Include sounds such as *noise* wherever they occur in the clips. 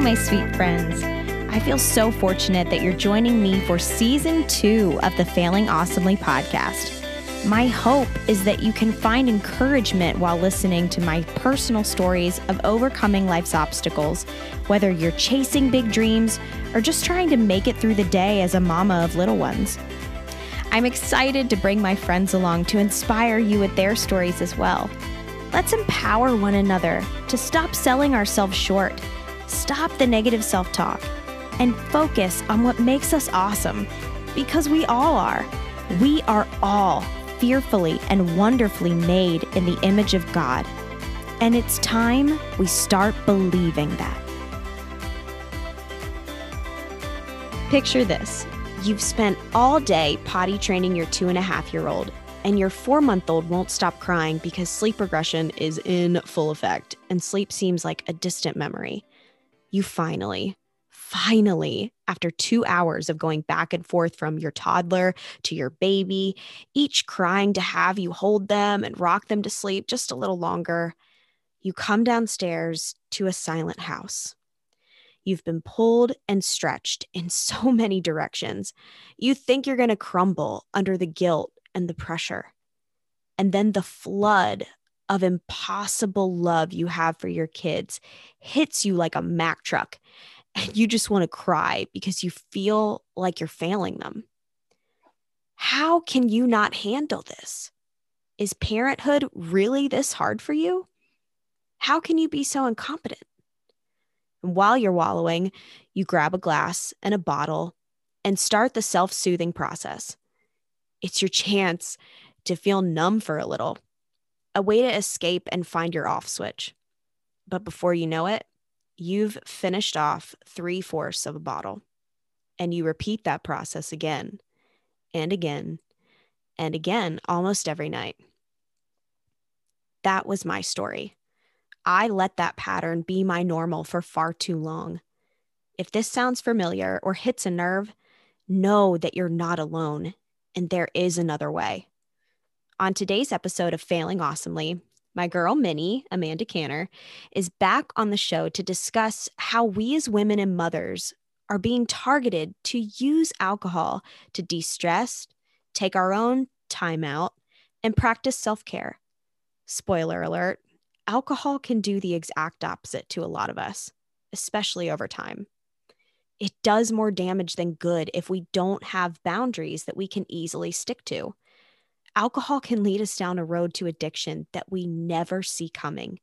my sweet friends. I feel so fortunate that you're joining me for season two of the Failing Awesomely podcast. My hope is that you can find encouragement while listening to my personal stories of overcoming life's obstacles, whether you're chasing big dreams or just trying to make it through the day as a mama of little ones. I'm excited to bring my friends along to inspire you with their stories as well. Let's empower one another to stop selling ourselves short, stop the negative self talk, and focus on what makes us awesome. Because we all are. We are all fearfully and wonderfully made in the image of God. And it's time we start believing that. Picture this you've spent all day potty training your two and a half year old and your four month old won't stop crying because sleep regression is in full effect and sleep seems like a distant memory. You finally, finally, after two hours of going back and forth from your toddler to your baby, each crying to have you hold them and rock them to sleep just a little longer, you come downstairs to a silent house. You've been pulled and stretched in so *laughs* many directions. You think you're going to crumble under the guilt and the pressure. And then the flood of impossible love you have for your kids hits you like a Mack truck. And you just want to cry because you feel like you're failing them. How can you not handle this? Is parenthood really this hard for you? How can you be so incompetent? And while you're wallowing, you grab a glass and a bottle and start the self soothing process. It's your chance to feel numb for a little, a way to escape and find your off switch. But before you know it, you've finished off three fourths of a bottle. And you repeat that process again and again and again almost every night. That was my story. I let that pattern be my normal for far too long. If this sounds familiar or hits a nerve, know that you're not alone and there is another way. On today's episode of Failing Awesomely, my girl Minnie, Amanda Canner, is back on the show to discuss how we as women and mothers are being targeted to use alcohol to de stress, take our own time out, and practice self care. Spoiler alert alcohol can do the exact opposite to a lot of us, especially over time it does more damage than good if we don't have boundaries that we can easily stick to. Alcohol can lead us down a road to addiction that we never see coming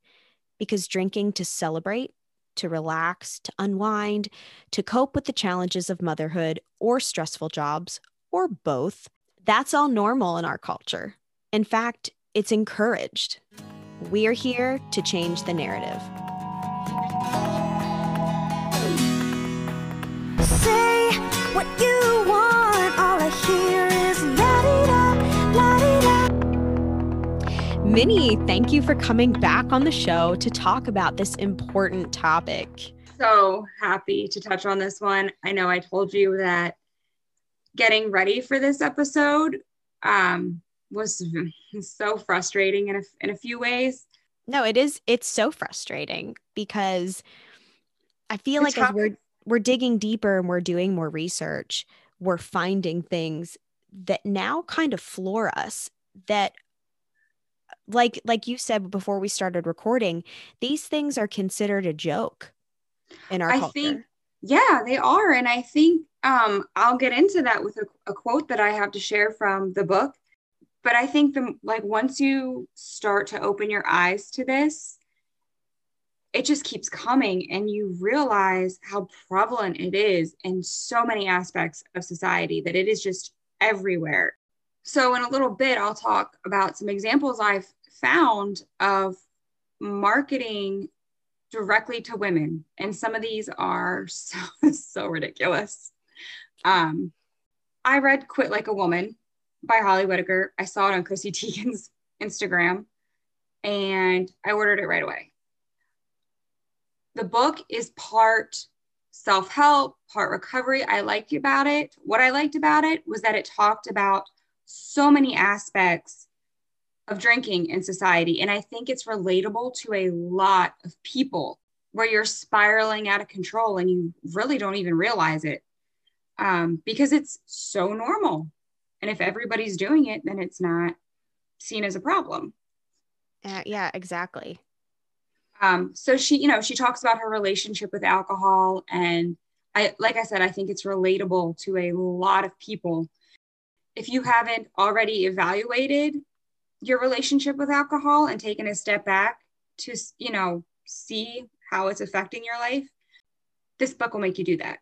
because drinking to celebrate, to relax, to unwind, to cope with the challenges of motherhood or stressful jobs, or both, that's all normal in our culture. In fact, it's encouraged. We're here to change the narrative. Minnie, thank you for coming back on the show to talk about this important topic. So happy to touch on this one. I know I told you that getting ready for this episode um, was so frustrating in a, in a few ways. No, it is. It's so frustrating because I feel like as we're we're digging deeper and we're doing more research, we're finding things that now kind of floor us that like like you said before we started recording, these things are considered a joke in our I culture. think yeah, they are and I think um I'll get into that with a, a quote that I have to share from the book. But I think the like once you start to open your eyes to this, it just keeps coming and you realize how prevalent it is in so many aspects of society that it is just everywhere. So, in a little bit, I'll talk about some examples I've found of marketing directly to women. And some of these are so, *laughs* so ridiculous. Um, I read Quit Like a Woman by Holly Whitaker. I saw it on Chrissy *laughs* Teigen's Instagram and I ordered it right away the book is part self help, part recovery. I liked about it. What I liked about it was that it talked about so many aspects of drinking in society. And I think it's relatable to a lot of people. where you're spiraling out of control and you really don't even realize it um, because it's so normal. And if everybody's doing it, then it's not seen as a problem. Uh, yeah, exactly. Um, so she, you know, she talks about her relationship with alcohol. And I, like I said, I think it's relatable to a lot of people. If you haven't already evaluated your relationship with alcohol and taken a step back to, you know, see how it's affecting your life, this book will make you do that.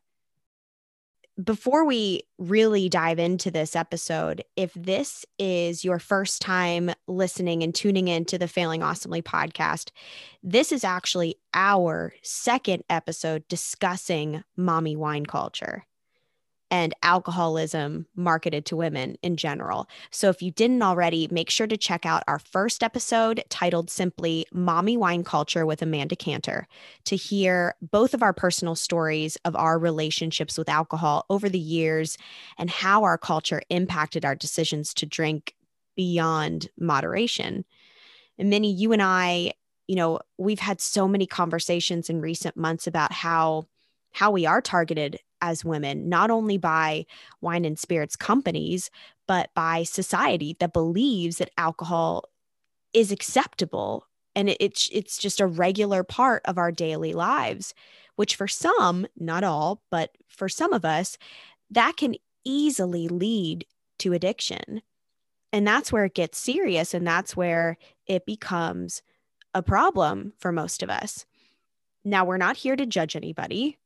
Before we really dive into this episode, if this is your first time listening and tuning in to the Failing Awesomely podcast, this is actually our second episode discussing mommy wine culture and alcoholism marketed to women in general. So if you didn't already, make sure to check out our first episode titled simply Mommy Wine Culture with Amanda Cantor to hear both of our personal stories of our relationships with alcohol over the years and how our culture impacted our decisions to drink beyond moderation. And Minnie, you and I, you know, we've had so many conversations in recent months about how how we are targeted as women, not only by wine and spirits companies, but by society that believes that alcohol is acceptable. And it's it's just a regular part of our daily lives which for some not all but for some of us that can easily lead to addiction. And that's where it gets serious and that's where it becomes a problem for most of us. Now we're not here to judge anybody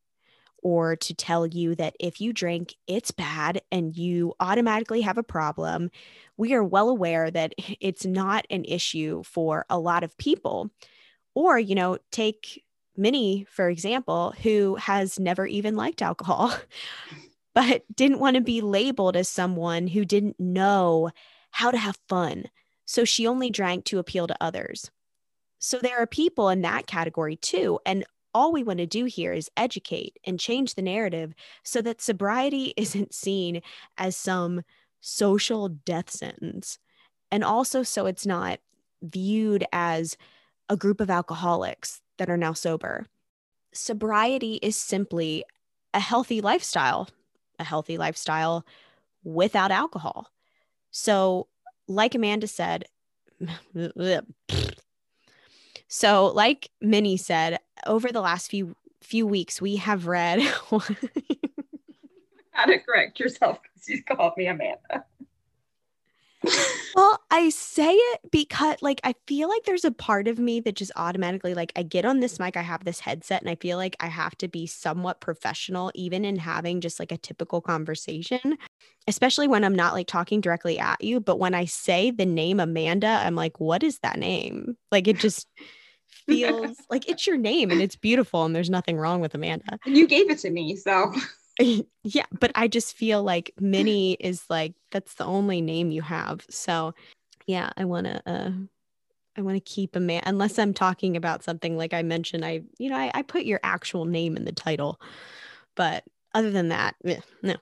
or to tell you that if you drink, it's bad and you automatically have a problem. We are well aware that *laughs* it's not an issue for a lot of people. Or, you know, take Minnie, for example, who has never even liked alcohol, *laughs* but didn't want to be labeled as someone who didn't know how to have fun. So she only drank to appeal to others. So there are people in that category too. And all we want to do here is educate and change the narrative so that sobriety *laughs* isn't seen as some social death sentence. And also, so it's not viewed as a group of alcoholics that are now sober. Sobriety is simply a healthy lifestyle, a healthy lifestyle without alcohol. So, like Amanda said, *laughs* so like Minnie said, over the last few few weeks, we have read. *laughs* How to correct yourself because you called me Amanda. well, I say it because like I feel like there's a part of me that just automatically like I get on this mic, I have this headset and I feel like I have to be somewhat professional even in having just like a typical conversation, especially when I'm not like talking directly at you, but when I say the name Amanda, I'm like what is that name? Like it just feels *laughs* like it's your name and it's beautiful and there's nothing wrong with Amanda. And You gave it to me, so *laughs* yeah, but I just feel like Minnie is like that's the only name you have. So yeah, I want to uh I want to keep a man unless I'm talking about something like I mentioned I you know I, I put your actual name in the title. But other than that, eh, no.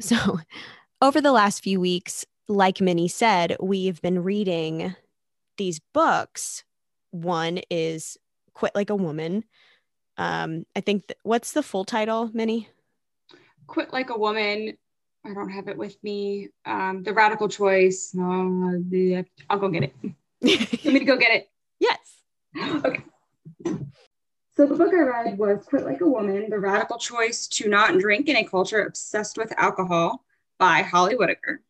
So *laughs* over the last few weeks, like Minnie said, we've been reading these books one is Quit Like a Woman. Um, I think, th- what's the full title, Minnie? Quit Like a Woman. I don't have it with me. Um, the Radical Choice. Uh, the, I'll go get it. *laughs* Let me to go get it? Yes. Okay. So the book I read was Quit Like a Woman, The Radical Choice to Not Drink in a Culture Obsessed with Alcohol by Holly Whitaker.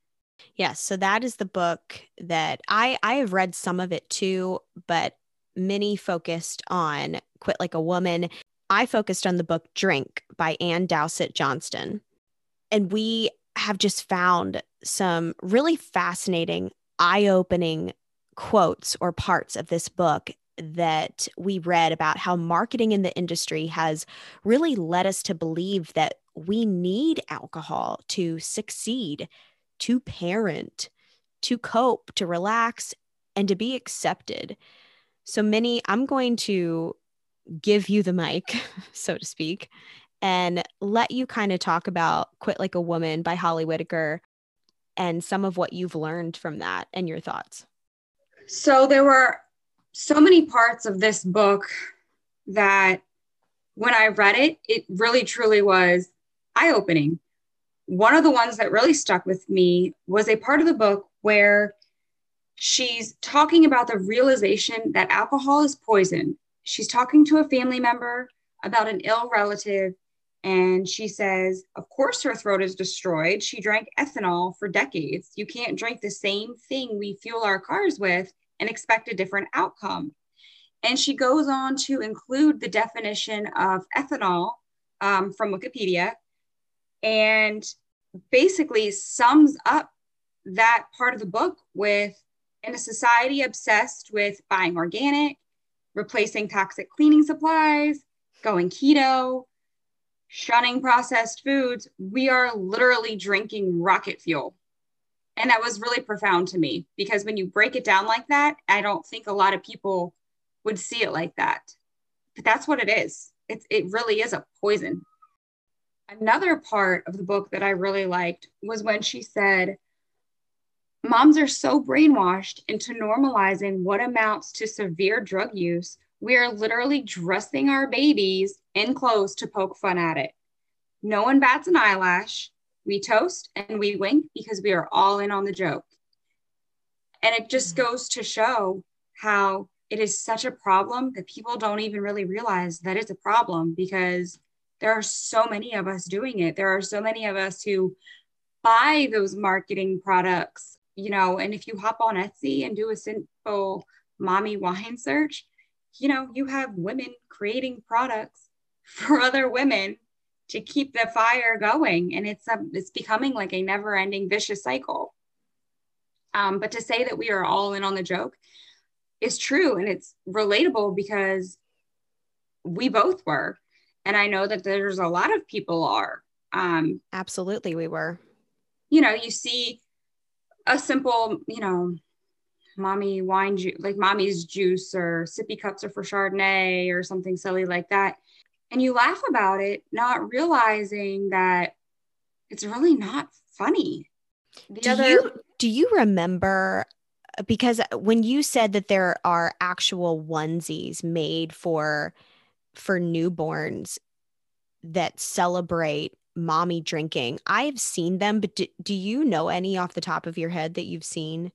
Yes, so that is the book that I I have read some of it too, but Minnie focused on Quit Like a Woman. I focused on the book Drink by Ann Dowsett Johnston. And we have just found some really fascinating, eye opening quotes or parts of this book that we read about how marketing in the industry has really led us to believe that we need alcohol to succeed, to parent, to cope, to relax, and to be accepted. So, Minnie, I'm going to give you the mic, *laughs* so to speak, and let you kind of talk about Quit Like a Woman by Holly Whitaker and some of what you've learned from that and your thoughts. So, there were so many parts of this book that when I read it, it really truly was eye opening. One of the ones that really stuck with me was a part of the book where she's talking about the realization that alcohol is poison. She's talking to a family member about an ill relative, and she says, Of course, her throat is destroyed. She drank ethanol for decades. You can't drink the same thing we fuel our cars with and expect a different outcome. And she goes on to include the definition of ethanol um, from Wikipedia and basically sums up that part of the book with in a society obsessed with buying organic, replacing toxic cleaning supplies, going keto, shunning processed foods, we are literally drinking rocket fuel. And that was really profound to me because when you break it down like that, I don't think a lot of people would see it like that. But that's what it is. It's, it really is a poison. Another part of the book that I really liked was when she said, Moms are so brainwashed into normalizing what amounts to severe drug use. We are literally dressing our babies in clothes to poke fun at it. No one bats an eyelash. We toast and we wink because we are all in on the joke. And it just mm-hmm. goes to show how it is such a problem that people don't even really realize that it's a problem because there are so many of us doing it. There are so many of us who buy those marketing products, you know, and if you hop on Etsy and do a simple mommy wine search, you know, you have women creating products *laughs* for other women to keep the fire going. And it's a, it's becoming like a never ending vicious cycle. Um, but to say that we are all in on the joke is true and it's relatable because we both were. And i know that there's a lot of people are. Um absolutely we were. you know you see a simple you know mommy wine juice like mommy's juice or sippy cups are for chardonnay or something silly like that. And you laugh about it not realizing that it's really not funny. The do other you do you remember because when you said that there are actual onesies made for for newborns that celebrate mommy drinking. I've seen them but do, do you know any off the top of your head that you've seen?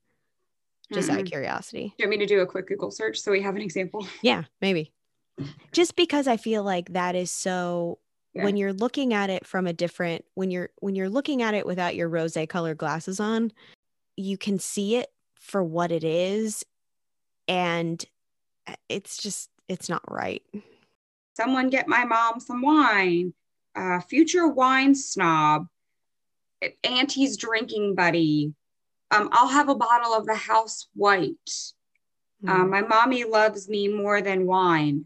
Just mm-hmm. out of curiosity. Do you want me to do a quick google search so we have an example? *laughs* Yeah maybe. Just because i feel like that is so yeah. when you're looking at it from a different when you're when you're looking at it without your rose colored glasses on you can see it for what it is and uh, it's just it's not right. Someone get my mom some wine uh, future wine snob auntie's drinking buddy. Um, i'll have a bottle of the house white. Mm. um, my mommy loves me more than wine.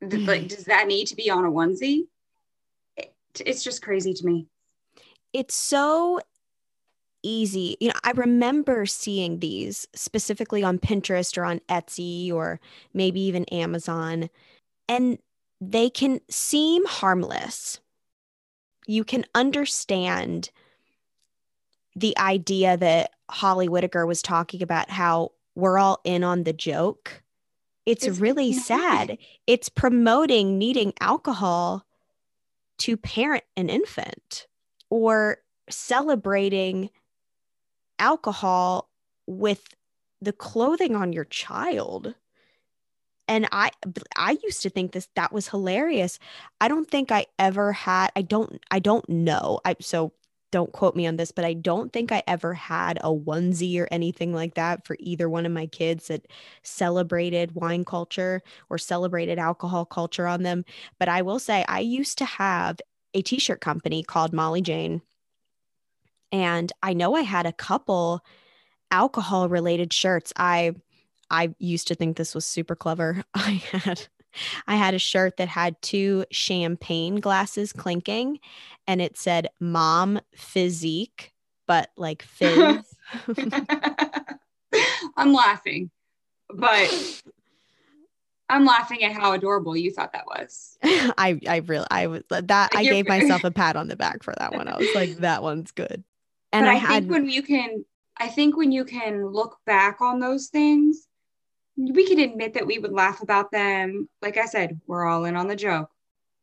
Like does that need to be on a onesie? It, it's just crazy to me. It's so easy. You know, I remember seeing these specifically on Pinterest or on Etsy or maybe even Amazon, and they can seem harmless. You can understand the idea that Holly Whitaker was talking about how we're all in on the joke. It's, it's really sad. It's promoting needing alcohol to parent an infant or celebrating alcohol with the clothing on your child and i i used to think this that was hilarious. I don't think i ever had i don't i don't know. I so don't quote me on this but i don't think i ever had a onesie or anything like that for either one of my kids that celebrated wine culture or celebrated alcohol culture on them. But i will say i used to have a t-shirt company called molly jane. And I know I had a couple alcohol related shirts. I I used to think this was super clever. *laughs* I had I had a shirt that had two champagne glasses clinking and it said mom physique, but like *laughs* fizz. I'm laughing, but I'm laughing at how adorable you thought that was. *laughs* I I really I was that I gave myself a pat on the back for that one. I was like, that one's good. And I, I had, think when you can, I think when you can look back on those things, we can admit that we would laugh about them. Like I said, we're all in on the joke.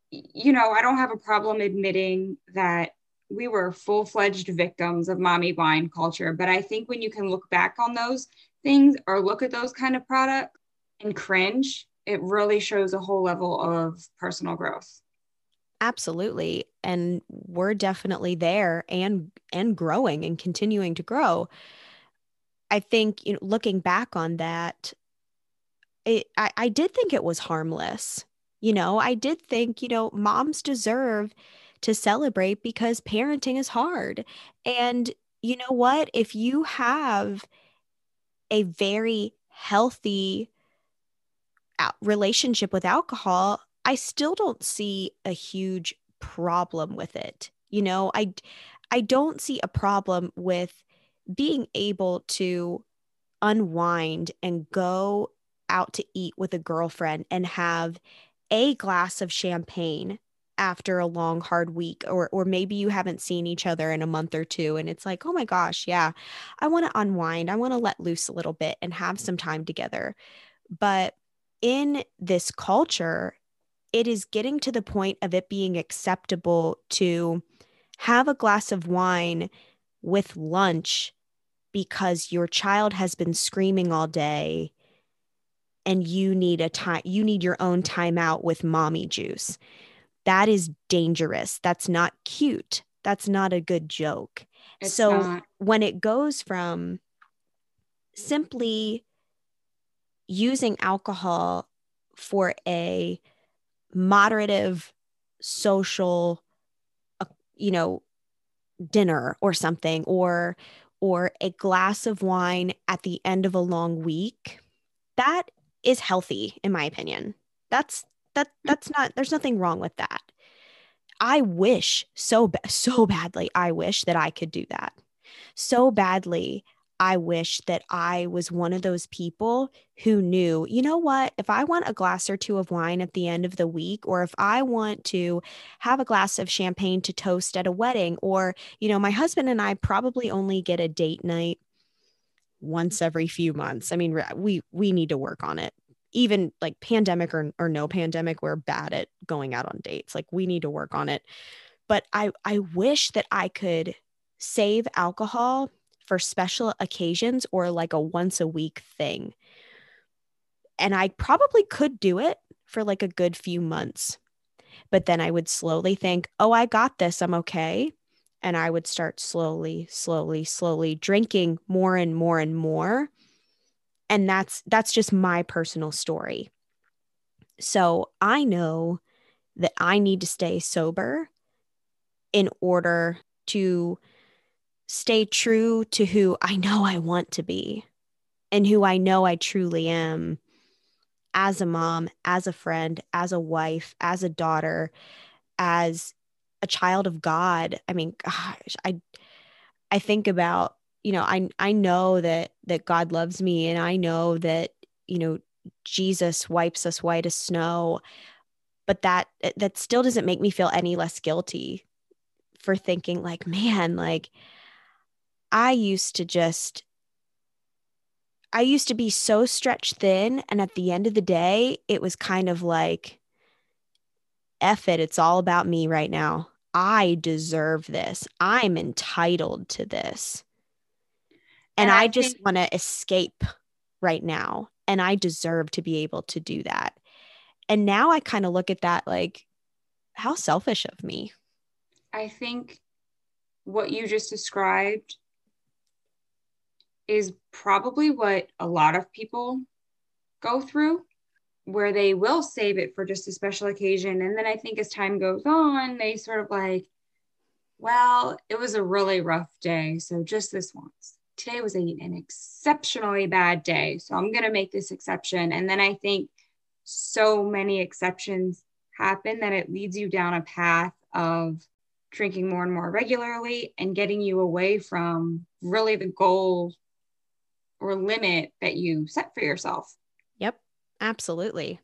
You know, I don't have a problem admitting that we were full fledged victims of mommy wine culture. But I think when you can look back on those things or look at those kind of products and cringe, it really shows a whole level of personal growth. Absolutely. And we're definitely there and and growing and continuing to grow. I think you know, looking back on that, it, I, I did think it was harmless. You know, I did think, you know, moms deserve to celebrate because parenting is hard. And you know what? If you have a very healthy relationship with alcohol, I still don't see a huge problem with it. You know, I I don't see a problem with being able to unwind and go out to eat with a girlfriend and have a glass of champagne after a long hard week or or maybe you haven't seen each other in a month or two and it's like oh my gosh yeah I want to unwind. I want to let loose a little bit and have some time together. But in this culture it is getting to the point of it being acceptable to have a glass of wine with lunch because your child has been screaming all day and you need a time you need your own time out with mommy juice. That is dangerous. That's not cute. That's not a good joke. It's so not. when it goes from simply using alcohol for a moderative social uh, you know dinner or something or or a glass of wine at the end of a long week that is healthy in my opinion. That's that mm. that's not there's nothing wrong with that. I wish so so badly i wish that i could do that. So badly I wish that I was one of those people who knew, you know what, if I want a glass or two of wine at the end of the week, or if I want to have a glass of champagne to toast at a wedding, or, you know, my husband and I probably only get a date night once every few months. I mean, we we need to work on it. Even like pandemic or, or no pandemic, we're bad at going out on dates. Like we need to work on it. But I I wish that I could save alcohol for special occasions or like a once a week thing. And I probably could do it for like a good few months. But then I would slowly think, oh, I got this. I'm okay. And I would start slowly, slowly, slowly drinking more and more and more. And that's that's just my personal story. So I know that I need to stay sober in order to stay true to who I know I want to be and who I know I truly am as a mom, as a friend, as a wife, as a daughter, as child of God. I mean, gosh, I I think about, you know, I I know that that God loves me and I know that, you know, Jesus wipes us white as snow, but that that still doesn't make me feel any less guilty for thinking like, man, like I used to just I used to be so stretched thin. And at the end of the day, it was kind of like, F it, it's all about me right now. I deserve this. I'm entitled to this. And, and I, I, just think- want to escape right now. And I deserve to be able to do that. And now I kind of look at that like, how selfish of me. I think what you just described is probably what a lot of people go through where they will save it for just a special occasion. And then i think as time goes on they sort of like well it was a really rough day so just this once. Today was a, an exceptionally bad day so i'm going to make this exception. And then i think so many exceptions happen that it leads you down a path of drinking more and more regularly and getting you away from really the goal or limit that you set for yourself. Absolutely.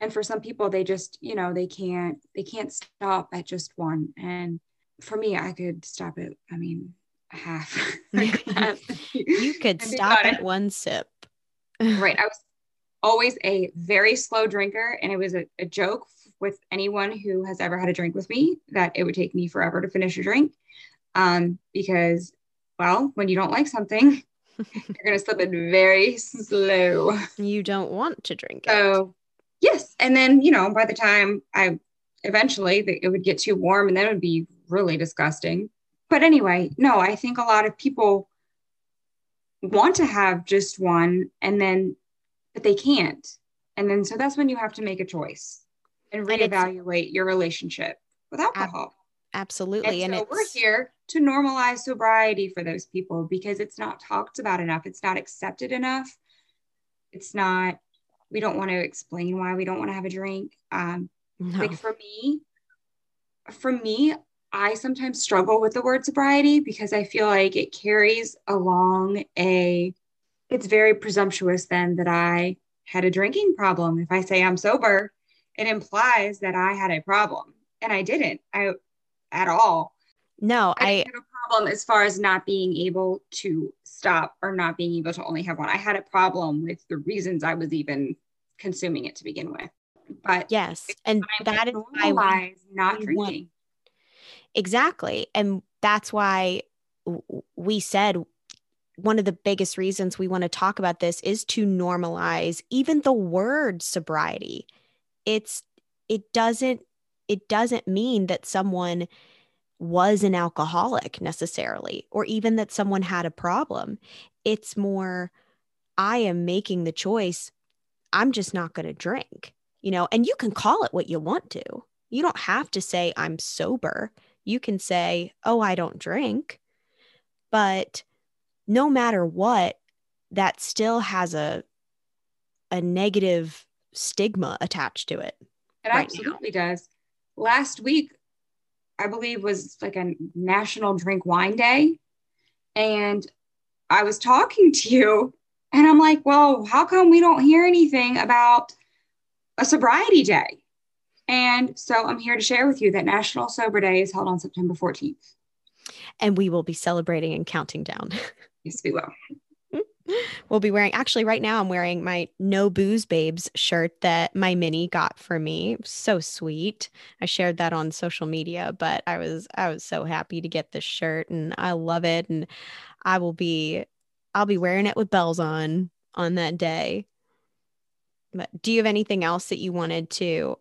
And for some people they just, you know, they can't they can't stop at just one. And for me, I could stop it. I mean, half. *laughs* *laughs* you could *laughs* stop at one sip. right. I was always a very slow drinker. And it was a, a joke with anyone who has ever had a drink with me that it would take me forever to finish a drink. Um, because, well, when you don't like something, you're going to slip it very slow. You don't want to drink it. So, yes. And then, you know, by the time I eventually it would get too warm and then it would be really disgusting. But anyway, no, I think a lot of people want to have just one and then, but they can't. And then, so that's when you have to make a choice and reevaluate your relationship with alcohol. Absolutely. And, and so we're here to normalize sobriety for those people because it's not talked about enough. It's not accepted enough. It's not, we don't want to explain why we don't want to have a drink. Um, no. Like for me, for me, I sometimes struggle with the word sobriety because I feel like it carries along a, it's very presumptuous then that I had a drinking problem. If I say I'm sober, it implies that I had a problem and I didn't. I at all. No, I, I had a problem as far as not being able to stop or not being able to only have one. I had a problem with the reasons I was even consuming it to begin with. But yes, and that is why not drinking. Want, exactly, and that's why we said one of the biggest reasons we want to talk about this is to normalize even the word sobriety. It's it doesn't it doesn't mean that someone was an alcoholic necessarily, or even that someone had a problem. It's more, I am making the choice. I'm just not going to drink, you know, and you can call it what you want to. You don't have to say, I'm sober. You can say, oh, I don't drink. But no matter what, that still has a, a negative stigma attached to it. It right absolutely now. does last week, I believe was like a national drink wine day. And I was talking to you and I'm like, well, how come we don't hear anything about a sobriety day? And so I'm here to share with you that National Sober Day is held on September 14th. And we will be celebrating and counting down. yes, we will we'll be wearing actually right now i'm wearing my no booze babes shirt that my Minnie got for me. So sweet. I shared that on social media but i was i was so happy to get this shirt and i love it and i will be i'll be wearing it with bells on on that day. But do you have anything else that you wanted to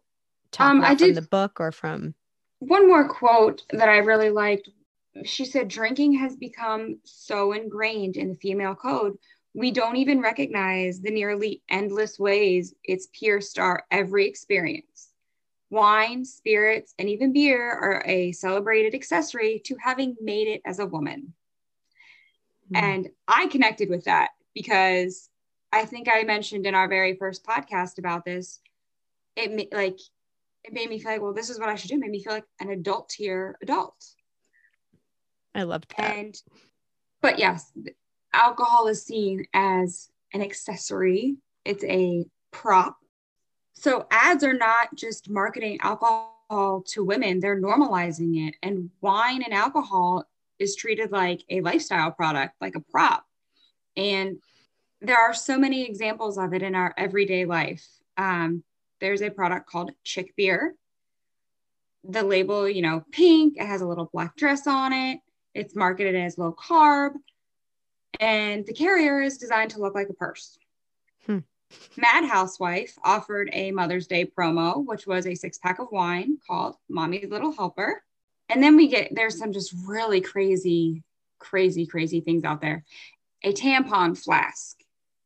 talk um, about I from did, the book or from one more quote that i really liked. She said drinking has become so ingrained in the female code we don't even recognize the nearly endless ways it's pierced our every experience. Wine, spirits, and even beer are a celebrated accessory to having made it as a woman. Mm. And I connected with that because I think I mentioned in our very first podcast about this. It like it made me feel like, well, this is what I should do. It made me feel like an adult tier adult. I loved that. And but yes, alcohol is seen as an accessory, it's a prop. So ads are not just marketing alcohol to women, they're normalizing it. And wine and alcohol is treated like a lifestyle product, like a prop. And there are so many examples of it in our everyday life. Um, there's a product called Chick Beer. The label, you know, pink, it has a little black dress on it. It's marketed as low carb and the carrier is designed to look like a purse. Hmm. Mad Housewife offered a Mother's Day promo, which was a six pack of wine called Mommy's Little Helper. And then we get there's some just really crazy, crazy, crazy things out there. A tampon flask.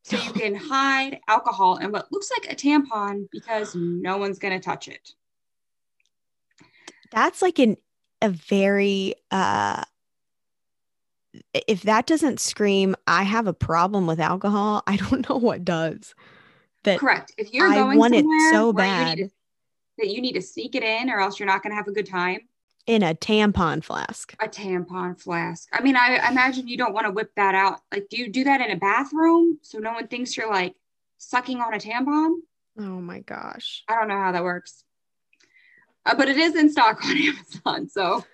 So you can *laughs* hide alcohol in what looks like a tampon because no one's going to touch it. That's like an a very uh if that doesn't scream i have a problem with alcohol *laughs* i don't know what does. That correct. If you're going I want it so bad you to, that you need to sneak it in or else you're not going to have a good time. In a tampon flask. A tampon flask. I mean I, I imagine you don't want to whip that out. Like do you do that in a bathroom so no one thinks you're like sucking on a tampon? Oh my gosh. I don't know how that works. Uh, but it is in stock *laughs* on amazon so *laughs*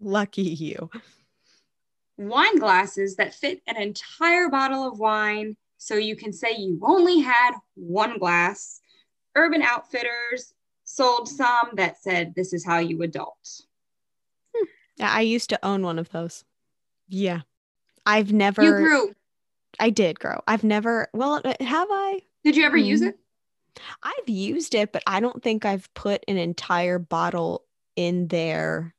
Lucky you. Wine glasses that fit an entire bottle of wine So you can say you only had one glass. Urban Outfitters sold some that said, This is how you adult. Hmm. Yeah, I used to own one of those. Yeah. I've never. You grew. I did grow. I've never, well, uh, have I? Did you ever mm-hmm. use it? I've used it, but I don't think I've put an entire bottle in there.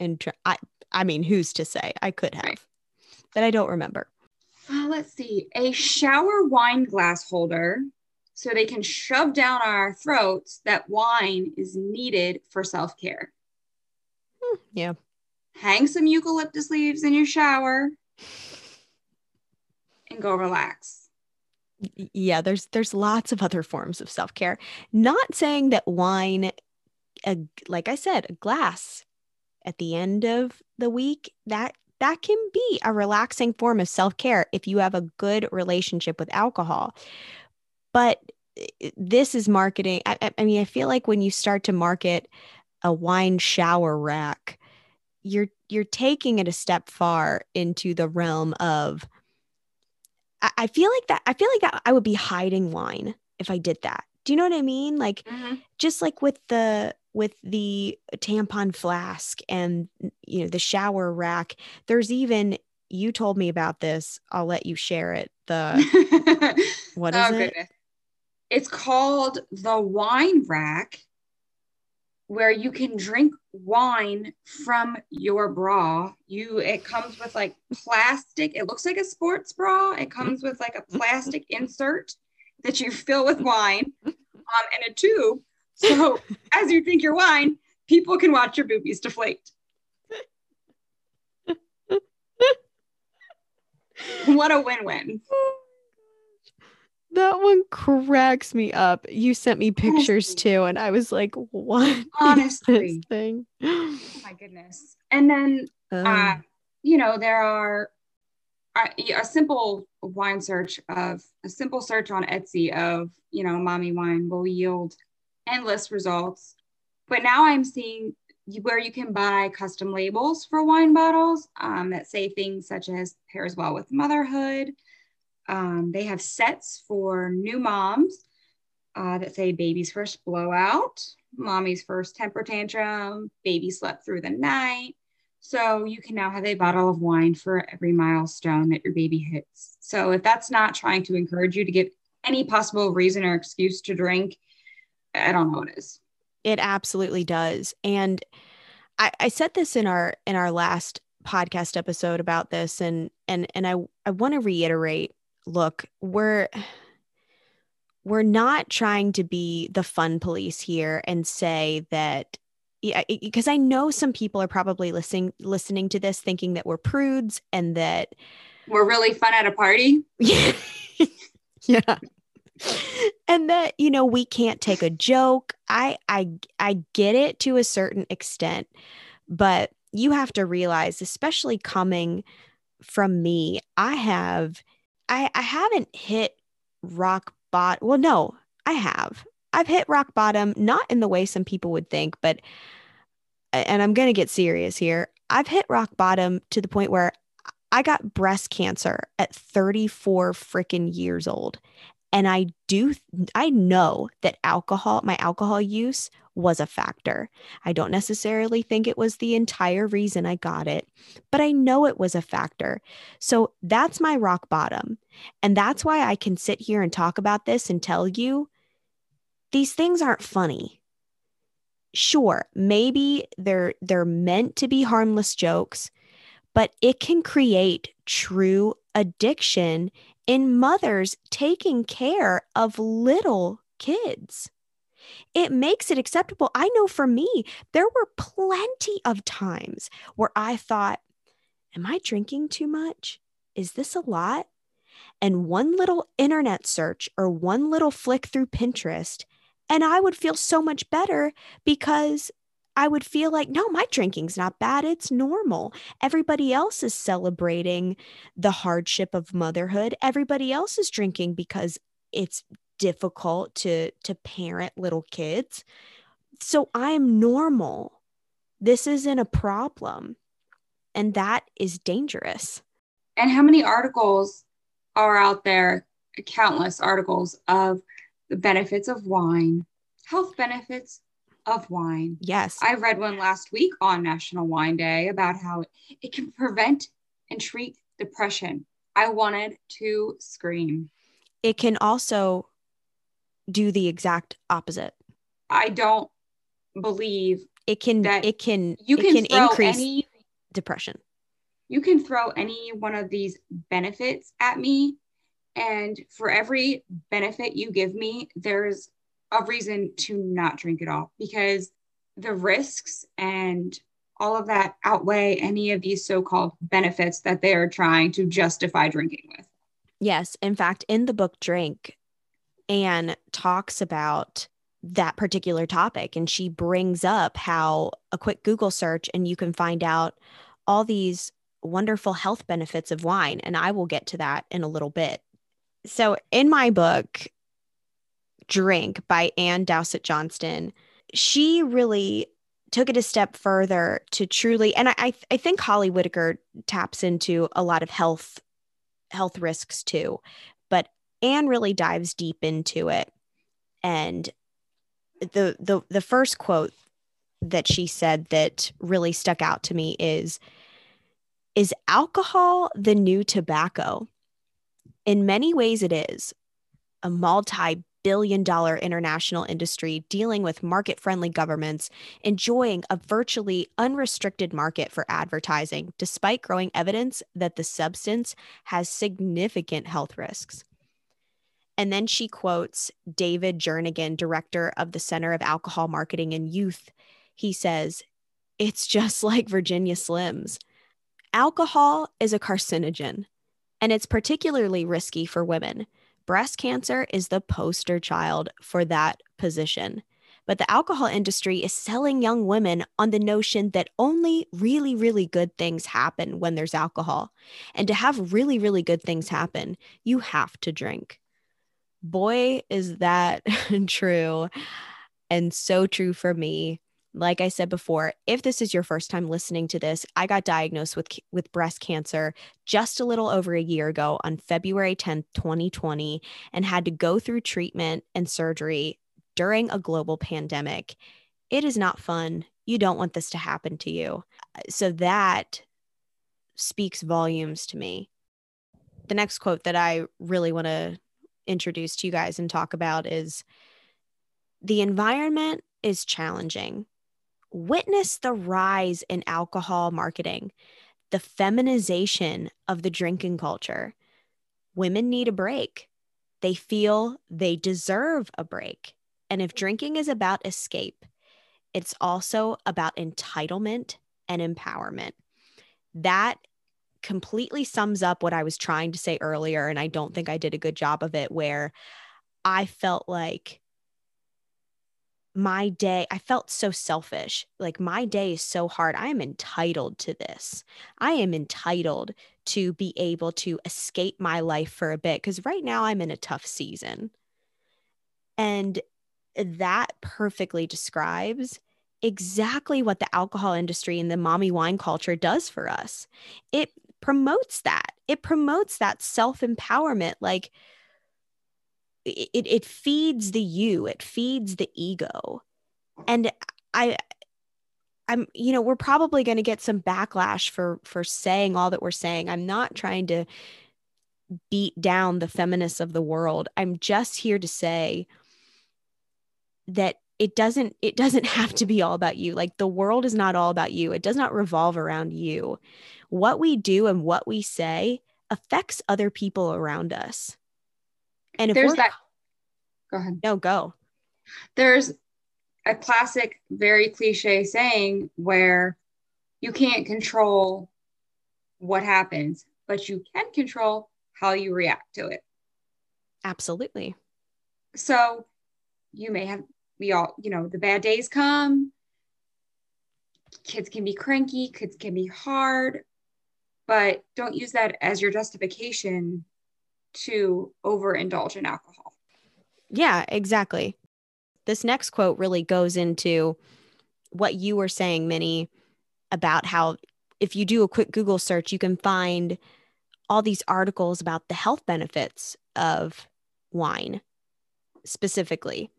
And tr- I, I mean, who's to say? I could have, right. but I don't remember. Uh, let's see. A shower wine glass holder so they can shove down our throats that wine is needed for self care. Hmm, yeah. Hang some eucalyptus leaves in your shower and go relax yeah there's there's lots of other forms of self-care not saying that wine a, like i said a glass at the end of the week that that can be a relaxing form of self-care if you have a good relationship with alcohol but eh, this is marketing I, I mean i feel like when you start to market a wine shower rack you're you're taking it a step far into the realm of I, feel like that. I feel like that I would be hiding wine if I did that. Do you know what I mean? Like, mm-hmm. just like with the with the tampon flask and you know the shower rack. There's even you told me about this. I'll let you share it. The *laughs* what is oh, it? Goodness. It's called the wine rack where you can drink wine from your bra. You it comes with like plastic. It looks like a sports bra. It comes with like a plastic insert that you fill with wine um, and a tube. So as you drink your wine, people can watch your boobies deflate. what a win-win. That one cracks me up. You sent me pictures Honestly. too, and I was like, "What?" Honestly, thing. Oh my goodness! And then, um, uh, you know, there are uh, a simple wine search of a simple search on Etsy of you know, mommy wine will yield endless results. But now I'm seeing where you can buy custom labels for wine bottles um, that say things such as pairs well with motherhood um, they have sets for new moms uh, that say baby's first blowout, mommy's first temper tantrum, baby slept through the night. So you can now have a bottle of wine for every milestone that your baby hits. So if that's not trying to encourage you to get any possible reason or excuse to drink, I don't know what it is. It absolutely does. And I, I said this in our in our last podcast episode about this and and and I I want to reiterate look, we're we're not trying to be the fun police here and say that yeah, because I know some people are probably listening listening to this thinking that we're prudes and that we're really fun at a party. *laughs* Yeah. yeah. And that, you know, we can't take a joke. I I I get it to a certain extent, but you have to realize, especially coming from me, I have I, I haven't hit rock bottom. Well, no, I have. I've hit rock bottom, not in the way some people would think, but, and I'm going to get serious here. I've hit rock bottom to the point where I got breast cancer at 34 freaking years old. And I do, I know that alcohol, my alcohol use was a factor. I don't necessarily think it was the entire reason I got it, but I know it was a factor. So that's my rock bottom. And that's why I can sit here and talk about this and tell you these things aren't funny. Sure, maybe they're they're meant to be harmless jokes, but it can create true addiction in mothers taking care of little kids it makes it acceptable. I know for me, there were plenty of times where I thought, Am I drinking too much? Is this a lot? And one little internet search or one little flick through Pinterest, and I would feel so much better because I would feel like, no, my drinking's not bad. It's normal. Everybody else is celebrating the hardship of motherhood. Everybody else is drinking because it's difficult to to parent little kids. So I am normal. This isn't a problem. And that is dangerous. And how many articles are out there countless articles of the benefits of wine, health benefits of wine. Yes. I read one last week on National Wine Day about how it can prevent and treat depression. I wanted to scream. It can also do the exact opposite. I don't believe it can that it can you can, can increase any depression. you can throw any one of these benefits at me and for every benefit you give me there's a reason to not drink at all because the risks and all of that outweigh any of these so-called benefits that they are trying to justify drinking with Yes. In fact, in the book Drink, Anne talks about that particular topic and she brings up how a quick Google search and you can find out all these wonderful health benefits of wine. And I will get to that in a little bit. So, in my book, Drink by Anne Dowsett Johnston, she really took it a step further to truly, and I, I, I think Holly Whitaker taps into a lot of health health risks too. But Anne really dives deep into it. And the the the first quote that she said that really stuck out to me is is alcohol the new tobacco? In many ways it is. A multi billion dollar international industry dealing with market friendly governments, enjoying a virtually unrestricted market for advertising, despite growing evidence that the substance has significant health risks. And then she quotes David Jernigan, director of the Center of Alcohol Marketing and Youth. He says, It's just *laughs* like Virginia Slims. Alcohol is a carcinogen, and it's particularly risky for women breast cancer is the poster child for that position. But the alcohol industry is selling young women on the notion that only really, really good things happen when there's alcohol. And to have really, really good things happen, you have to drink. Boy, is that *laughs* true. And so true for me like I said before, if this is your first time listening to this, I got diagnosed with with breast cancer just a little over a year ago on February 10th, 2020 and had to go through treatment and surgery during a global pandemic. It is not fun. You don't want this to happen to you. So that speaks volumes to me. The next quote that I really want to introduce to you guys and talk about is the environment is challenging witness the rise in alcohol marketing, the feminization of the drinking culture. Women need a break. They feel they deserve a break. And if drinking is about escape, it's also about entitlement and empowerment. That completely sums up what I was trying to say earlier. And I don't think I did a good job of it, where I felt like my day, I felt so selfish. Like my day is so hard. I am entitled to this. I am entitled to be able to escape my life for a bit because right now I'm in a tough season. And that perfectly describes exactly what the alcohol industry and the mommy wine culture does for us. It promotes that. It promotes that self empowerment. Like, it, it feeds the you it feeds the ego. And i i'm you know we're probably going to get some backlash for for saying all that we're saying. I'm not trying to beat down the feminists of the world. I'm just here to say that it doesn't it doesn't *laughs* have to be all about you. Like the world is not all about you. It does not revolve around you. What we do and what we say affects other people around us and if there's that go ahead. No go. There's a classic very cliche saying where you can't control what happens but you can control how you react to it. Absolutely. So you may have we all you know the bad days come. Kids can be cranky kids can be hard but don't use that as your justification to overindulge in alcohol yeah exactly this next quote really goes into what you were saying minnie about how if you do a quick google search you can find all these articles about the health benefits of wine specifically.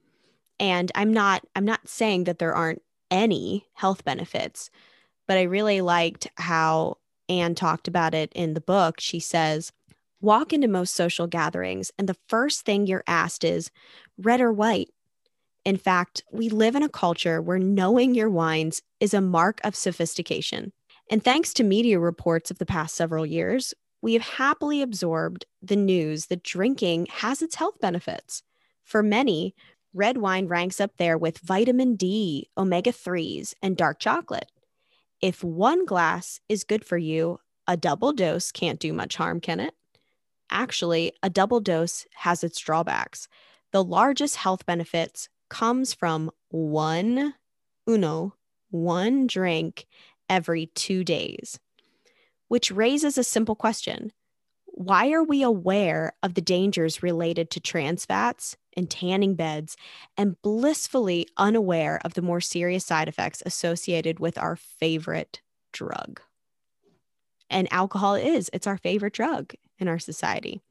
And I'm not I'm not saying that there aren't any health benefits, but I really liked how Anne talked about it in the book. She says, Walk into most social gatherings, and the first thing you're asked is red or white. In fact, we live in a culture where knowing your wines is a mark of sophistication. And thanks to media reports of the past several years, we have happily absorbed the news that drinking has its health benefits. For many, red wine ranks up there with vitamin D, omega 3s, and dark chocolate. If one glass is good for you, a double dose can't do much harm, can it? Actually, a double dose has its drawbacks. The largest health benefits comes from one uno, one drink every 2 days. Which raises a simple question. Why are we aware of the dangers related to trans fats and tanning beds and blissfully unaware of the more serious side effects associated with our favorite drug? And alcohol is, it's our favorite drug in our society.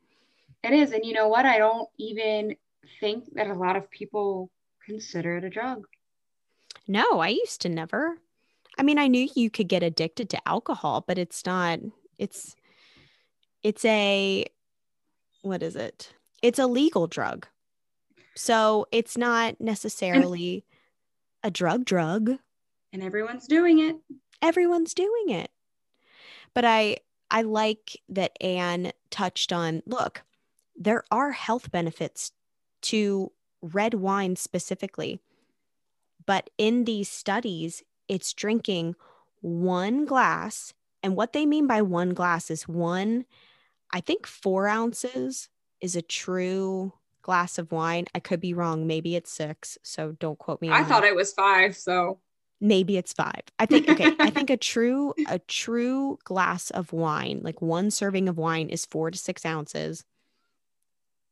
It is. And you know what? I don't even think that a lot of people consider it a drug. No, I used to never. I mean, I knew you could get addicted to alcohol, but it's not, it's, it's a, what is it? It's a legal drug. So it's not necessarily and, a drug drug. And everyone's doing it. Everyone's doing it. But I, I like that Anne touched on look, there are health benefits to red wine specifically. But in these studies, it's drinking one glass. And what they mean by one glass is one, I think four ounces is a true glass of wine. I could be wrong. Maybe it's six. So don't quote me. I thought it was five. So maybe it's five. I think okay i think a *laughs* true a true glass of wine like one serving of wine is four to six ounces.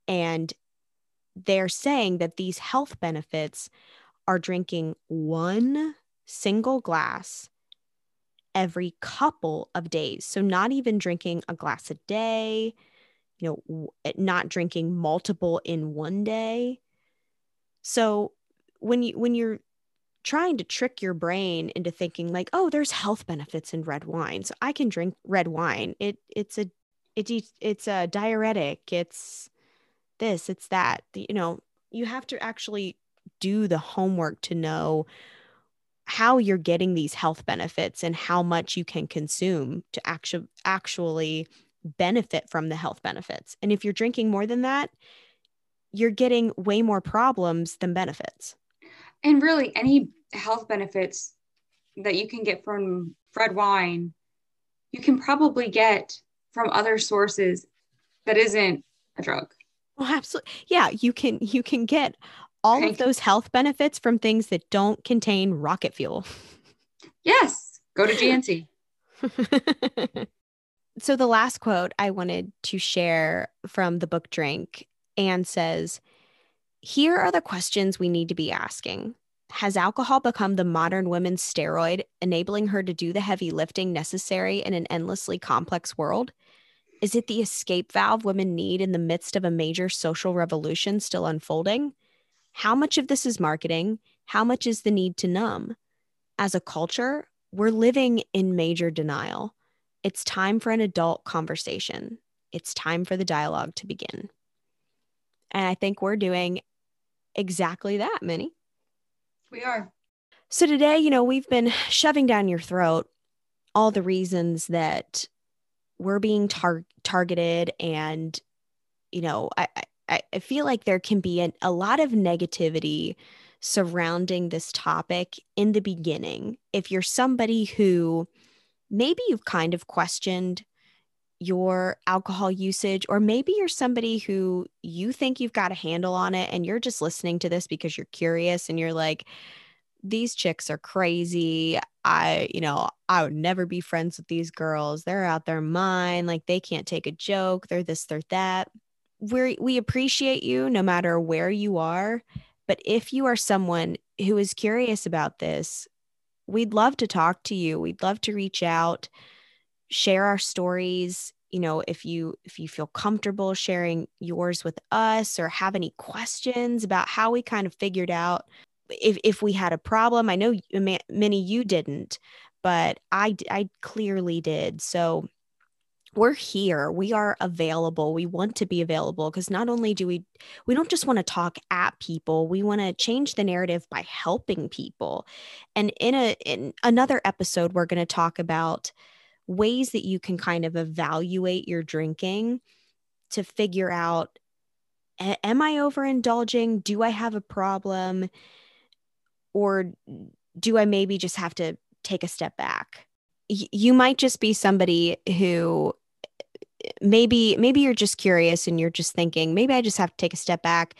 And they're saying that these health benefits are drinking one single glass every couple of days. So not even drinking a glass a day you know eh, not drinking multiple in one day. So when you when you're trying to trick your brain into thinking like oh there's health benefits in red wine so i can drink red wine. It it's a it's it's a diuretic it's this it's that. You know you have to actually do the homework to know how you're getting these health benefits and how much you can consume to actually actually benefit from the health benefits. And if you're drinking more than that you're getting way more problems than benefits and really any health benefits that you can get from red wine you can probably get from other sources that isn't a drug. Well absolutely yeah you can you can get all of those health benefits from things that don't contain rocket fuel. Yes go to gnc *laughs* so the last quote i wanted to share from the book drink anne says here are the questions we need to be asking. Has alcohol become the modern woman's steroid, enabling her to do the heavy lifting necessary in an endlessly complex world? Is it the escape valve women need in the midst of a major social revolution still unfolding? How much of this is marketing? How much is the need to numb? As a culture, we're living in major denial. It's time for an adult conversation. It's time for the dialogue to begin. And I think we're doing exactly that, Minnie. We are. So today, you know, we've been shoving down your throat all the reasons that we're being tar- targeted and you know I, I, I feel like there can be an, a lot of negativity surrounding this topic in the beginning if you're somebody who maybe you've kind of questioned your alcohol usage, or maybe you're somebody who you think you've got a handle on it and you're just listening to this because you're curious and you're like, these chicks are crazy. I, you know, I would never be friends with these girls. They're out their mind. Like they can't take a joke. They're this, they're that. we we appreciate you no matter where you are. But if you are someone who is curious about this, we'd love to talk to you. We'd love to reach out share our stories you know if you if you feel comfortable sharing yours with us or have any questions about how we kind of figured out if if we had a problem. I know Minnie you didn't but i i clearly did. So we're here. We are available. We want to be available because not only do we we don't just want to talk at people we want to change the narrative by helping people. And in a in another episode we're going to talk about ways that you can kind of evaluate your drinking to figure out am i overindulging? Do i have a problem? Or do i maybe just have to take a step back? You might just be somebody who maybe maybe you're just curious and you're just thinking maybe I just have to take a step back,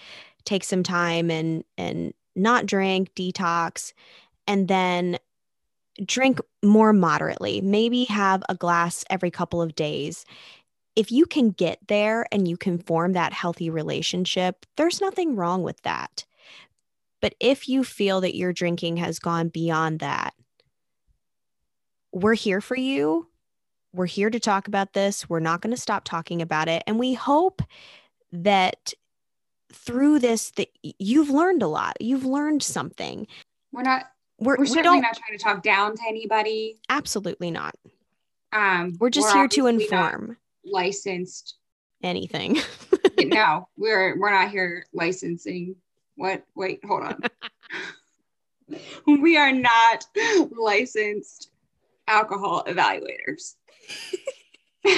take some time and and not drink, detox and then drink more moderately. Maybe have a glass every couple of days. If you can get there and you can form that healthy relationship, there's nothing wrong with that. But if you feel that your drinking has gone beyond that, we're here for you we're here to talk about this. We're not going to stop talking about it. And we hope that through this that you've learned a lot. You've learned something. We're not we're, we're certainly we not trying to talk down to anybody. Absolutely not. Um, we're just we're here to inform. Licensed anything. no, *laughs* we're we're not here licensing. What? Wait, hold on. we are not licensed alcohol evaluators. *laughs*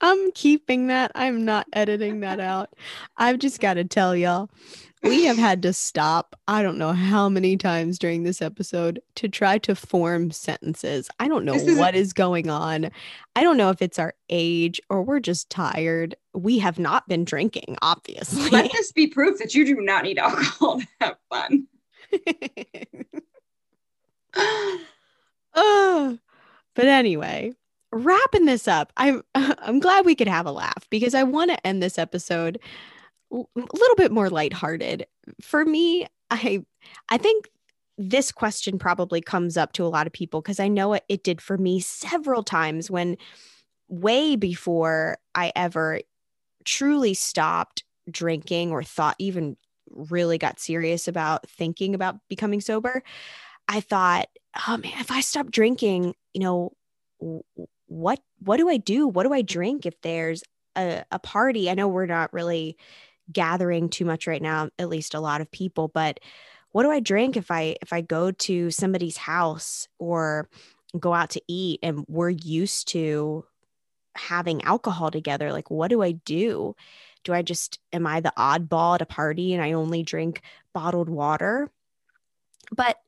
I'm keeping that. I'm not editing that out. I've just got to tell y'all, we have had to stop, I don't know how many times during this episode to try to form sentences. I don't know is what is going on. I don't know if it's our age or we're just tired. We have not been drinking, obviously. Let this be proof that you do not need alcohol to have fun. *laughs* oh, but anyway, wrapping this up, I'm *laughs* I'm glad we could have a laugh because I want to end this episode a little bit more lighthearted. For me, I I think this question probably comes up to a lot of people because I know it, it did for me several times when way before I ever truly stopped drinking or thought even really got serious about thinking about becoming sober. I thought, oh man, if I stop drinking, you know, what what do I do? What do I drink if there's a, a party? I know we're not really gathering too much right now, at least a lot of people, but what do I drink if I if I go to somebody's house or go out to eat and we're used to having alcohol together? Like what do I do? Do I just am I the oddball at a party and I only drink bottled water? But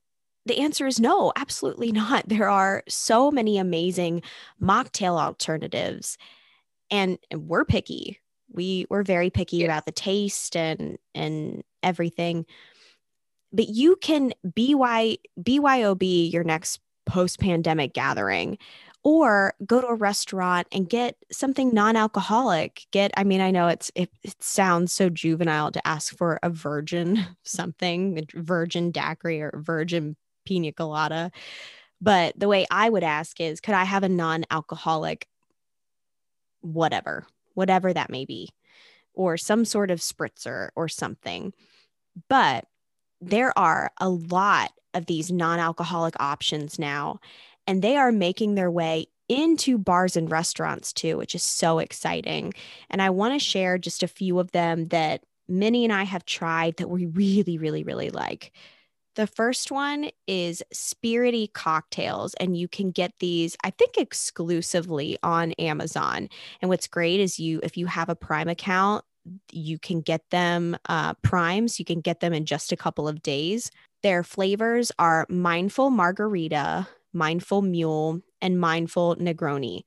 the answer is no, absolutely not. *laughs* There are so many amazing mocktail alternatives, and, and we're picky. We we're very picky yes. about the taste and and everything. But you can BY BYOB your next post-pandemic gathering or go to a restaurant and get something non-alcoholic get i mean i know it's it, it, sounds so juvenile to ask for a virgin *laughs* something virgin daiquiri or virgin pina colada. But the way I would ask is, could I have a non alcoholic, whatever, whatever that may be, or some sort of spritzer or something? But there are a lot of these non alcoholic options now, and they are making their way into bars and restaurants too, which is so exciting. And I want to share just a few of them that Minnie and I have tried that we really, really, really like. The first one is Spirity Cocktails, and you can get these, I think, exclusively on Amazon. And what's great is you, if you have a Prime account, you can get them uh, primes. You can get them in just a couple of days. Their flavors are Mindful Margarita, Mindful Mule, and Mindful Negroni.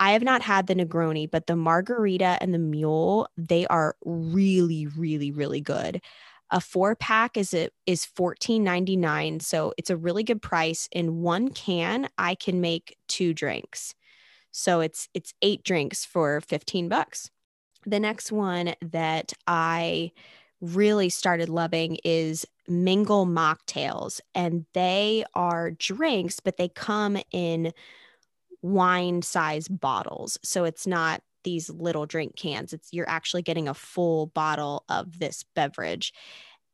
I have not had the Negroni, but the margarita and the mule, they are really, really, really good. A four pack is it is $14.99. So it's a really good price. In one can, I can make two drinks. So it's it's eight drinks for 15 bucks. The next one that I really started loving is Mingle Mocktails. And they are drinks, but they come in wine size bottles. So it's not these little drink cans. It's you're actually getting a full bottle of this beverage.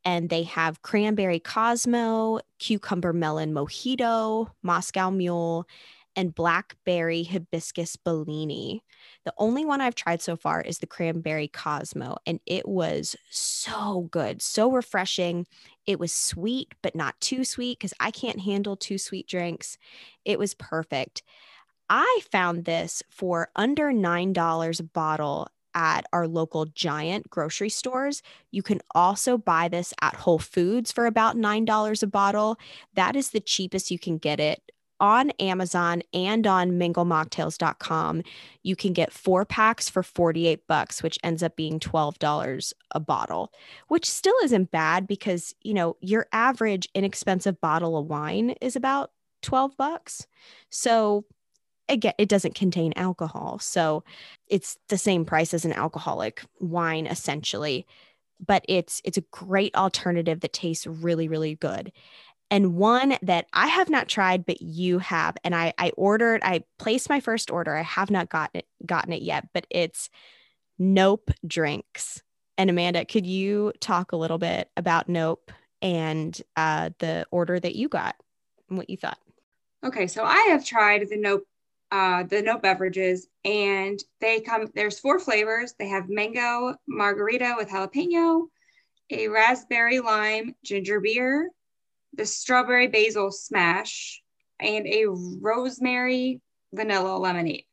And they have cranberry Cosmo, cucumber melon mojito, Moscow mule, and blackberry hibiscus Bellini. The only one I've tried so far is the cranberry Cosmo, and it was so good, so refreshing. It was sweet, but not too sweet because I can't handle too sweet drinks. It was perfect. I found this for under $9 a bottle at our local giant grocery stores. You can also buy this at Whole Foods for about $9 a bottle. That is the cheapest you can get it on Amazon and on minglemocktails.com, you can get four packs for 48 bucks, which ends up being $12 a bottle, which still isn't bad because, you know, your average inexpensive bottle of wine is about 12 bucks. So again, it doesn't contain alcohol. So it's the same price as an alcoholic wine essentially, but it's it's a great alternative that tastes really really good and one that I have not tried, but you have. And I, I ordered, I placed my first order. I have not gotten it, gotten it yet, but it's Nope drinks. And Amanda, could you talk a little bit about Nope and uh, the order that you got and what you thought? Okay, so I have tried the Nope uh, the no beverages, and they come. There's four flavors. They have mango margarita with jalapeno, a raspberry lime ginger beer, the strawberry basil smash, and a rosemary vanilla lemonade.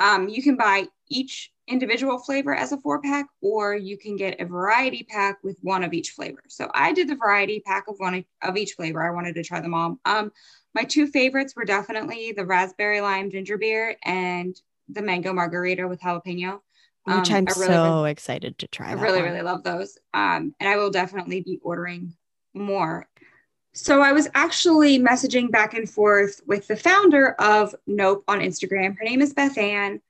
Um, you can buy each individual flavor as a four pack, or you can get a variety pack with one of each flavor. So I did the variety pack of one of each flavor. I wanted to try them all. Um, my two favorites were definitely the raspberry lime ginger beer and the mango margarita with jalapeno. Which um, I'm really, so excited to try. I really, one. really love those. Um, and I will definitely be ordering more. So I was actually messaging back and forth with the founder of Nope on Instagram. Her name is Beth Ann.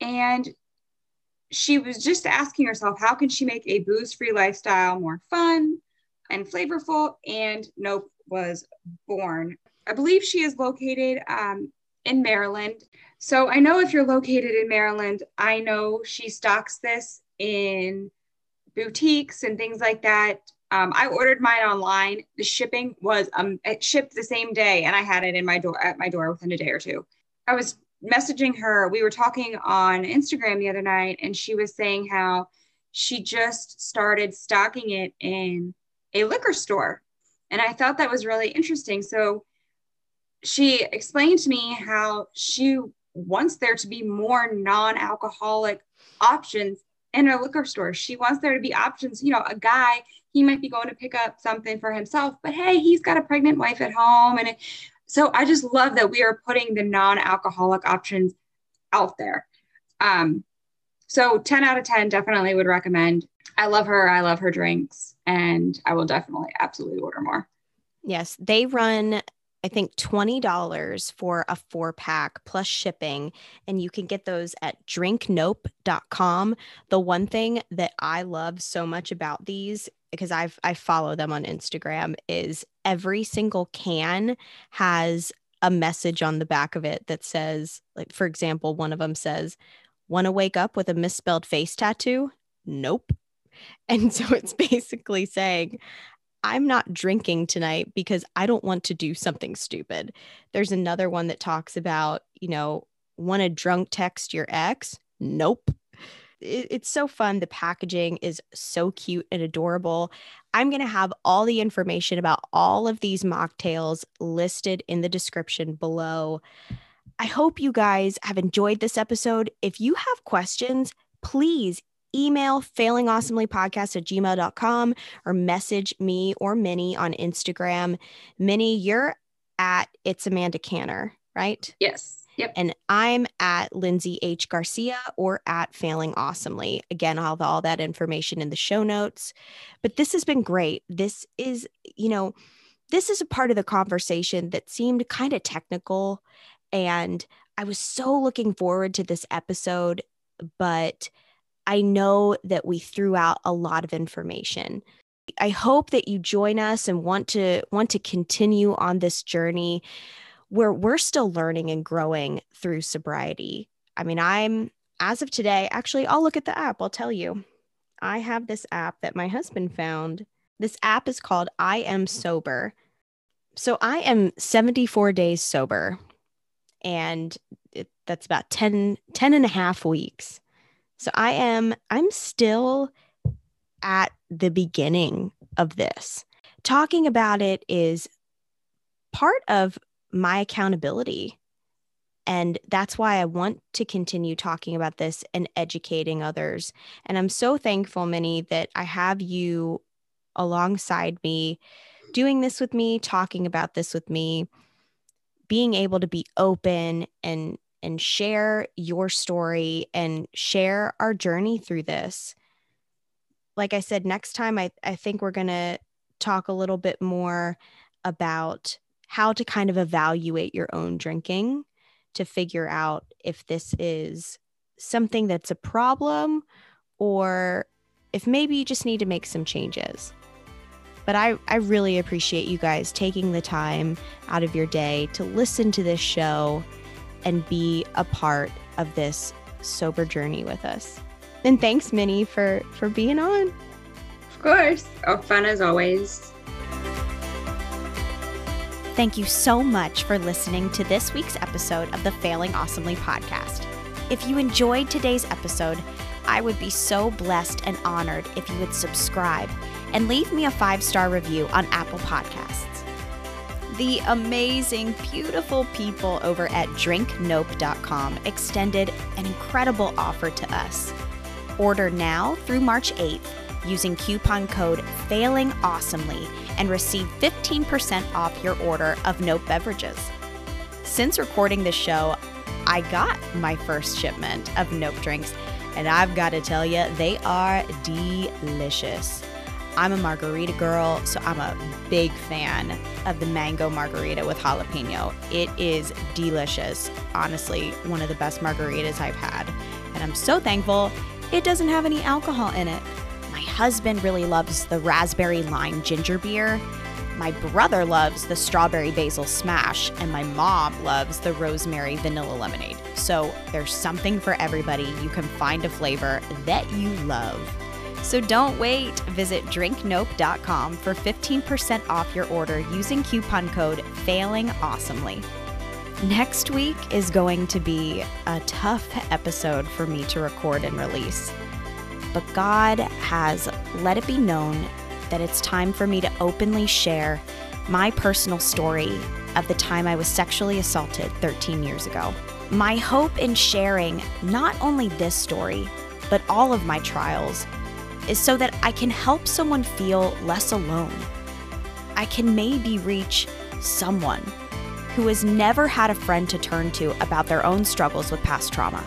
And she was just asking herself, how can she make a booze free lifestyle more fun and flavorful? And Nope was born. I believe she is located um, in Maryland. So I know if you're located in Maryland, I know she stocks this in boutiques and things like that um, I ordered mine online. The shipping was um, it shipped the same day, and I had it in my door at my door within a day or two. I was messaging her. We were talking on Instagram the other night, and she was saying how she just started stocking it in a liquor store, and I thought that was really interesting. So she explained to me how she wants there to be more non-alcoholic options in a liquor store. She wants there to be options. You know, a guy he might be going to pick up something for himself, but hey, he's got a pregnant wife at home. And so I just love that we are putting the non alcoholic options out there. Um, so 10 out of 10 definitely would recommend. I love her. I love her drinks, and I will definitely absolutely order more. Yes, they run I think $20 for a four pack plus shipping. And you can get those at drinknope.com. The one thing that I love so much about these, because I've I follow them on Instagram, is every single can has a message on the back of it that says, like, for example, one of them says, Want to wake up with a misspelled face tattoo? Nope. *laughs* And so it's basically saying, I'm not drinking tonight because I don't want to do something stupid. There's another one that talks about, you know, want to drunk text your ex? Nope. It, it's so fun. The packaging is so cute and adorable. I'm going to have all the information about all of these mocktails listed in the description below. I hope you guys have enjoyed this episode. If you have questions, please email failingawesomelypodcast at gmail.com or message me or Minnie on Instagram. Minnie, you're at It's Amanda Canner, right? Yes. Yep. And I'm at Lindsay H. Garcia or at Failing Awesomely. Again, I'll have all that information in the show notes. But this has been great. This is, you know, this is a part of the conversation that seemed kind of technical. And I was so looking forward to this episode, but I know that we threw out a lot of information. I hope that you join us and want to want to continue on this journey. where we're still learning and growing through sobriety. I mean, I'm as of today, actually, I'll look at the app. I'll tell you. I have this app that my husband found. This app is called I Am Sober. So I am 74 days sober, and it, that's about 10, 10 and a half weeks. So I am, I'm still at the beginning of this. Talking about it is part of my accountability. And that's why I want to continue talking about this and educating others. And I'm so thankful, Minnie, that I have you alongside me, doing this with me, talking about this with me, being able to be open and and share your story and share our journey through this. Like I said, next time I, I think we're gonna talk a little bit more about how to kind of evaluate your own drinking to figure out if this is something that's a problem or if maybe you just need to make some changes. But I, I really appreciate you guys taking the time out of your day to listen to this show and be a part of this sober journey with us. And thanks, Minnie, for for being on. Of course. Oh, fun as always. Thank you so much for listening to this week's episode of the Failing Awesomely podcast. If you enjoyed today's episode, I would be so blessed and honored if you would subscribe and leave me a five star review on Apple Podcasts. The amazing, beautiful people over at drinknope.com extended an incredible offer to us. Order now through March 8th using coupon code Failing Awesomely and receive 15% off your order of Nope beverages. Since recording this show, I got my first shipment of Nope drinks, and I've got to tell you, they are delicious. I'm a margarita girl, so I'm a big fan of the mango margarita with jalapeno. It is delicious. Honestly, one of the best margaritas I've had. And I'm so thankful it doesn't have any alcohol in it My husband really loves the raspberry lime ginger beer. My brother loves the strawberry basil smash, and my mom loves the rosemary vanilla lemonade. So there's something for everybody. You can find a flavor that you love. So don't wait. Visit drinknope.com for 15% off your order using coupon code FAILINGAWESOMELY. Next week is going to be a tough episode for me to record and release but God has let it be known that it's time for me to openly share my personal story of the time I was sexually assaulted 13 years ago. My hope in sharing not only this story, but all of my trials is so that I can help someone feel less alone. I can maybe reach someone who has never had a friend to turn to about their own struggles with past trauma.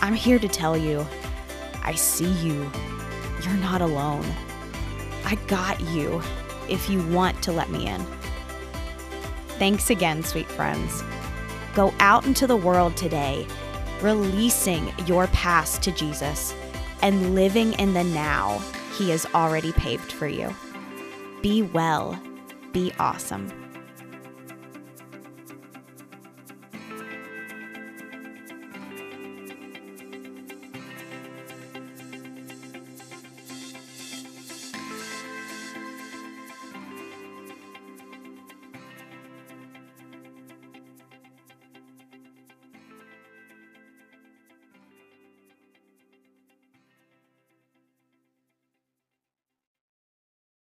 I'm here to tell you I see you. You're not alone. I got you if you want to let me in. Thanks again, sweet friends. Go out into the world today, releasing your past to Jesus and living in the now He has already paved for you. Be well, be awesome.